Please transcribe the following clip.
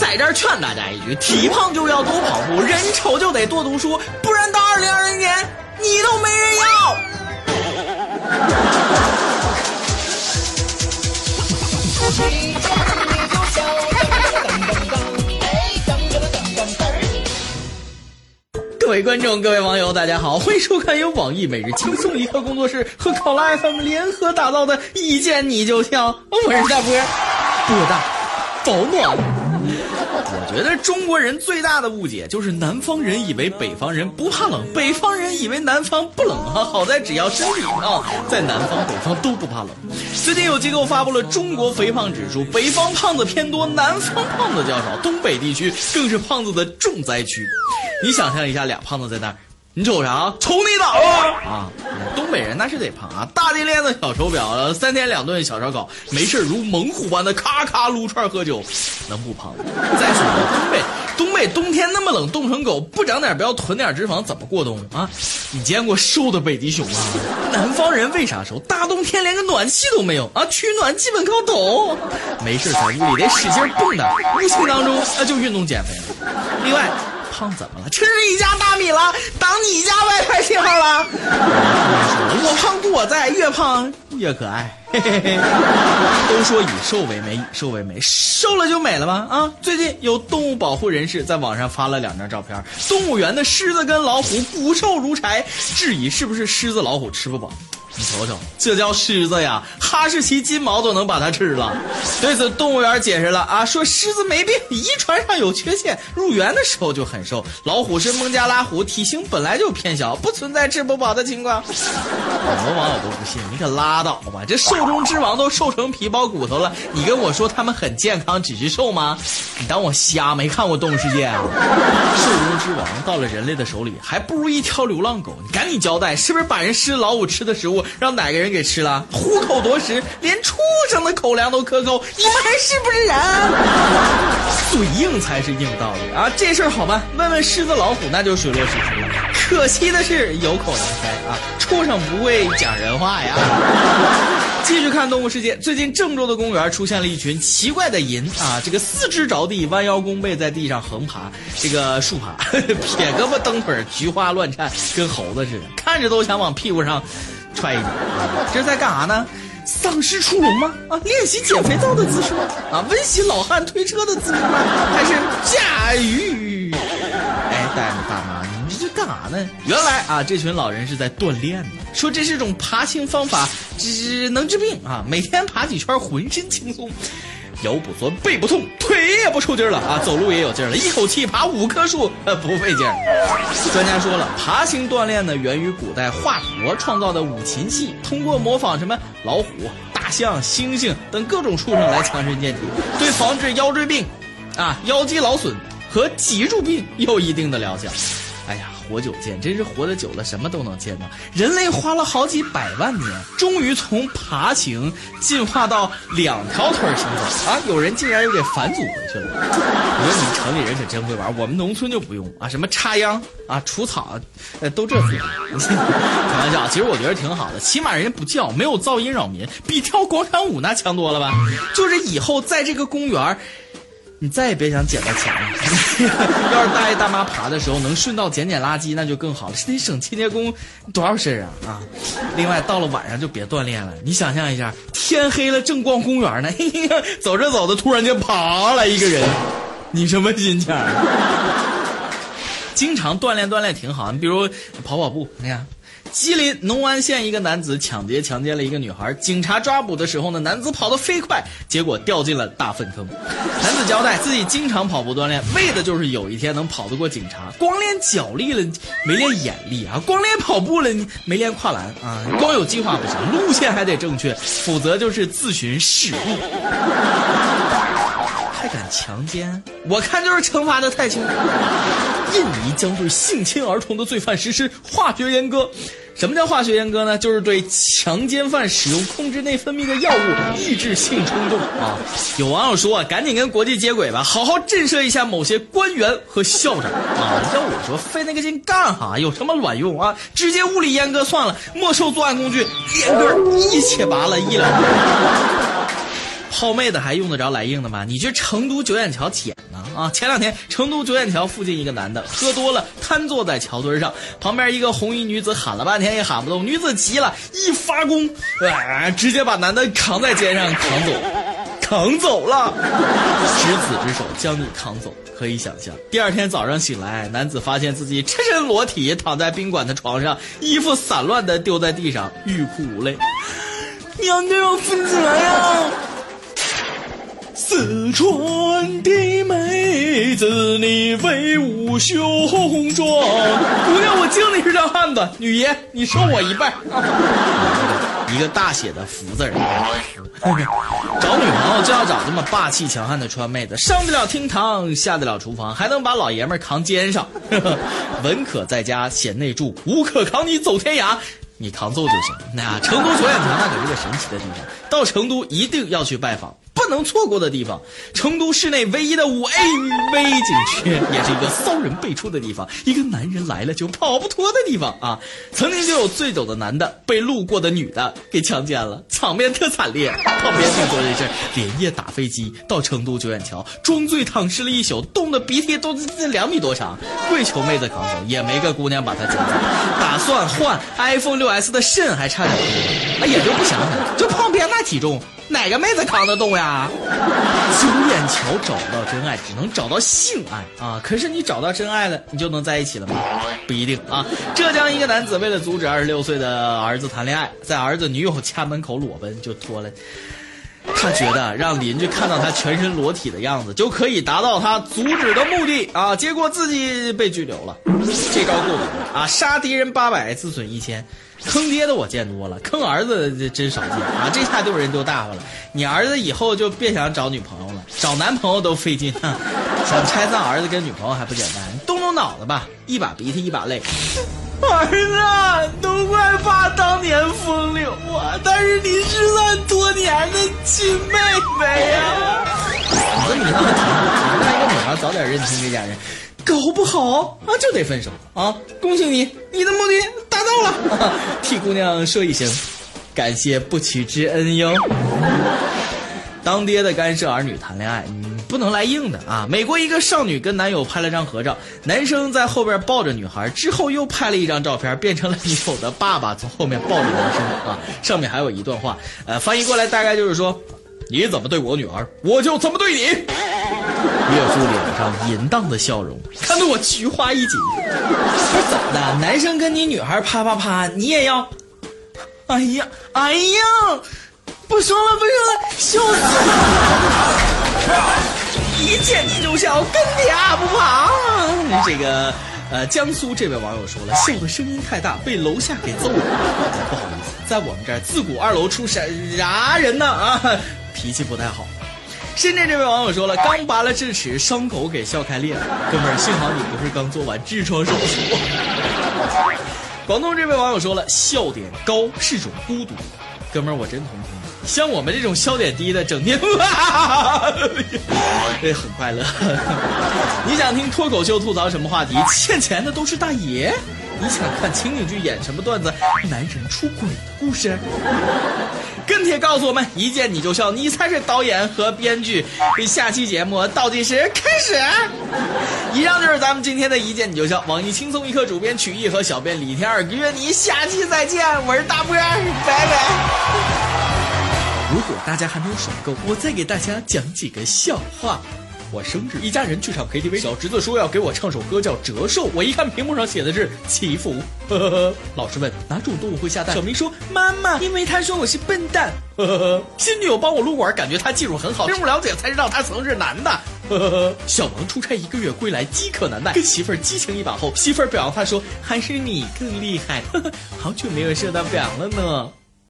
在这儿劝大家一句：体胖就要多跑步，人丑就得多读书，不然到二零二零年你都没人要。各位观众，各位网友，大家好，欢迎收看由网易每日轻松一刻工作室和考拉 FM 联合打造的《一见你就跳》，我是大波，波大，保暖。我觉得中国人最大的误解就是南方人以为北方人不怕冷，北方人以为南方不冷啊。好在只要身体啊，在南方北方都不怕冷。最近有机构发布了中国肥胖指数，北方胖子偏多，南方胖子较少，东北地区更是胖子的重灾区。你想象一下，俩胖子在那儿。你瞅啥？瞅你咋了？啊，东北人那是得胖啊！大金链子、小手表，三天两顿小烧烤，没事如猛虎般的咔咔撸串喝酒，能不胖吗？再说了，东北东北冬天那么冷，冻成狗，不长点膘，囤点脂肪，怎么过冬啊？你见过瘦的北极熊啊？南方人为啥瘦？大冬天连个暖气都没有啊！取暖基本靠抖，没事在屋里得使劲蹦跶，无形当中那就运动减肥了。另外。胖怎么了？吃你家大米了？挡你家外派信号了？我胖故我在，越胖越可爱。嘿嘿嘿。都说以瘦为美，以瘦为美，瘦了就美了吗？啊！最近有动物保护人士在网上发了两张照片，动物园的狮子跟老虎骨瘦如柴，质疑是不是狮子老虎吃不饱。你瞅瞅，这叫狮子呀！哈士奇金毛都能把它吃了。对此，动物园解释了啊，说狮子没病，遗传上有缺陷，入园的时候就很瘦。老虎是孟加拉虎，体型本来就偏小，不存在吃不饱的情况。很多网友都不信，你可拉倒吧！这兽中之王都瘦成皮包骨头了，你跟我说他们很健康，只是瘦吗？你当我瞎没看过《动物世界》啊？兽中之王到了人类的手里，还不如一条流浪狗。你赶紧交代，是不是把人狮老虎吃的食物？让哪个人给吃了？虎口夺食，连畜生的口粮都克扣，你们还是不是人？嘴硬才是硬道理啊！这事儿好办，问问狮子老虎，那就水落石出了。可惜的是，有口难开啊！畜生不会讲人话呀。继续看动物世界，最近郑州的公园出现了一群奇怪的银啊！这个四肢着地，弯腰弓背，在地上横爬，这个竖爬，撇胳膊蹬腿，菊花乱颤，跟猴子似的，看着都想往屁股上。快一点，这是在干啥呢？丧尸出笼吗？啊，练习减肥皂的姿势吗？啊，温习老汉推车的姿势吗？还是驾驭？哎，大爷大妈，你们这干啥呢？原来啊，这群老人是在锻炼呢。说这是种爬行方法，只能治病啊，每天爬几圈，浑身轻松。腰不酸，背不痛，腿也不抽筋了啊！走路也有劲了，一口气爬五棵树，呃不费劲。专家说了，爬行锻炼呢，源于古代华佗创造的五禽戏，通过模仿什么老虎、大象、猩猩等各种畜生来强身健体，对防治腰椎病、啊腰肌劳损和脊柱病有一定的疗效。活久见，真是活得久了，什么都能见到。人类花了好几百万年，终于从爬行进化到两条腿行走啊！有人竟然又给返祖回去了。我说你们城里人可真会玩，我们农村就不用啊，什么插秧啊、除草，呃，都这费。开玩笑，其实我觉得挺好的，起码人家不叫，没有噪音扰民，比跳广场舞那强多了吧？就是以后在这个公园。你再也别想捡到钱了。要是大爷大妈爬的时候能顺道捡捡垃圾，那就更好了，得省清洁工多少事儿啊啊！另外，到了晚上就别锻炼了。你想象一下，天黑了正逛公园呢，走着走着突然间爬来一个人，你什么心情？经常锻炼锻炼挺好，你比如跑跑步，你看。吉林农安县一个男子抢劫强奸了一个女孩，警察抓捕的时候呢，男子跑得飞快，结果掉进了大粪坑。男子交代自己经常跑步锻炼，为的就是有一天能跑得过警察。光练脚力了，没练眼力啊；光练跑步了，没练跨栏啊。光有计划不行，路线还得正确，否则就是自寻死路。还敢强奸？我看就是惩罚的太轻。印尼将对性侵儿童的罪犯实施化学阉割。什么叫化学阉割呢？就是对强奸犯使用控制内分泌的药物，抑制性冲动啊！有网友说，赶紧跟国际接轨吧，好好震慑一下某些官员和校长啊！要我说，费那个劲干哈？有什么卵用啊？直接物理阉割算了，没收作案工具，连根一切拔了，一了。泡妹子还用得着来硬的吗？你去成都九眼桥捡呢啊！前两天成都九眼桥附近一个男的喝多了，瘫坐在桥墩上，旁边一个红衣女子喊了半天也喊不动，女子急了，一发功，啊，直接把男的扛在肩上扛走，扛走了，执子之手将你扛走。可以想象，第二天早上醒来，男子发现自己赤身裸体躺在宾馆的床上，衣服散乱的丢在地上，欲哭无泪。娘娘要疯起来呀！春的妹子，你威武雄壮。姑娘，我敬你是条汉子。女爷，你收我一半。一个大写的福字儿。找女朋友就要找这么霸气强悍的川妹子，上得了厅堂，下得了厨房，还能把老爷们儿扛肩上。文可在家贤内助，武可扛你走天涯。你扛揍就行。那成都九眼桥那可是个神奇的地方，到成都一定要去拜访。能错过的地方，成都市内唯一的五 A 微景区，也是一个骚人辈出的地方，一个男人来了就跑不脱的地方啊！曾经就有醉酒的男的被路过的女的给强奸了，场面特惨烈。旁边听说这事，连夜打飞机到成都九眼桥，装醉躺尸了一宿，冻得鼻涕都两米多长，跪求妹子扛走，也没个姑娘把他捡走。打算换 iPhone 6s 的肾还差点啊，也就不想想，就旁边那体重。哪个妹子扛得动呀？九眼桥找不到真爱，只能找到性爱啊！可是你找到真爱了，你就能在一起了吗？不一定啊！浙江一个男子为了阻止二十六岁的儿子谈恋爱，在儿子女友家门口裸奔，就脱了。他觉得让邻居看到他全身裸体的样子，就可以达到他阻止的目的啊！结果自己被拘留了。这招够狠啊！杀敌人八百，自损一千。坑爹的我见多了，坑儿子真少见啊！这下丢人丢大发了。你儿子以后就别想找女朋友了，找男朋友都费劲。想拆散儿子跟女朋友还不简单，动动脑子吧！一把鼻涕一把泪。儿子，都怪爸当年风流啊！但是你是咱多年的亲妹妹呀！你这么一闹，让一个女孩早点认清这家人。搞不好啊，就得分手啊！恭喜你，你的目的达到了。替姑娘说一声，感谢不娶之恩哟。当爹的干涉儿女谈恋爱，不能来硬的啊！美国一个少女跟男友拍了张合照，男生在后边抱着女孩，之后又拍了一张照片，变成了女友的爸爸从后面抱着男生啊。上面还有一段话，呃，翻译过来大概就是说。你怎么对我女儿，我就怎么对你。岳父脸上淫荡的笑容，看得我菊花一紧。是怎么的？男生跟你女孩啪啪啪，你也要？哎呀，哎呀，不说了，不说了，笑死了！见你就笑，跟爹不怕。这个，呃，江苏这位网友说了，笑的声音太大，被楼下给揍了。不好意思，在我们这儿，自古二楼出啥啥人呢？啊！脾气不太好。深圳这位网友说了，刚拔了智齿，伤口给笑开裂了。哥们儿，幸好你不是刚做完痔疮手术。广东这位网友说了，笑点高是种孤独。哥们儿，我真同情。像我们这种笑点低的，整天哇，对，很快乐。你想听脱口秀吐槽什么话题？欠钱的都是大爷。你想看情景剧演什么段子？男人出轨的故事？跟帖告诉我们，一见你就笑，你才是导演和编剧。下期节目倒计时开始。以上就是咱们今天的一见你就笑。网易轻松一刻主编曲艺和小编李天二约你下期再见。我是大波，拜拜。如果大家还没有爽够，我再给大家讲几个笑话。我生日，一家人去唱 KTV，小侄子说要给我唱首歌叫折寿，我一看屏幕上写的是祈福，呵呵呵。老师问哪种动物会下蛋，小明说妈妈，因为他说我是笨蛋，呵呵呵。新女友帮我撸管，感觉他技术很好，深入了解才知道他曾是男的，呵呵呵。小王出差一个月归来饥渴难耐，跟媳妇儿激情一把后，媳妇儿表扬他说还是你更厉害，呵呵。好久没有受到表扬了呢。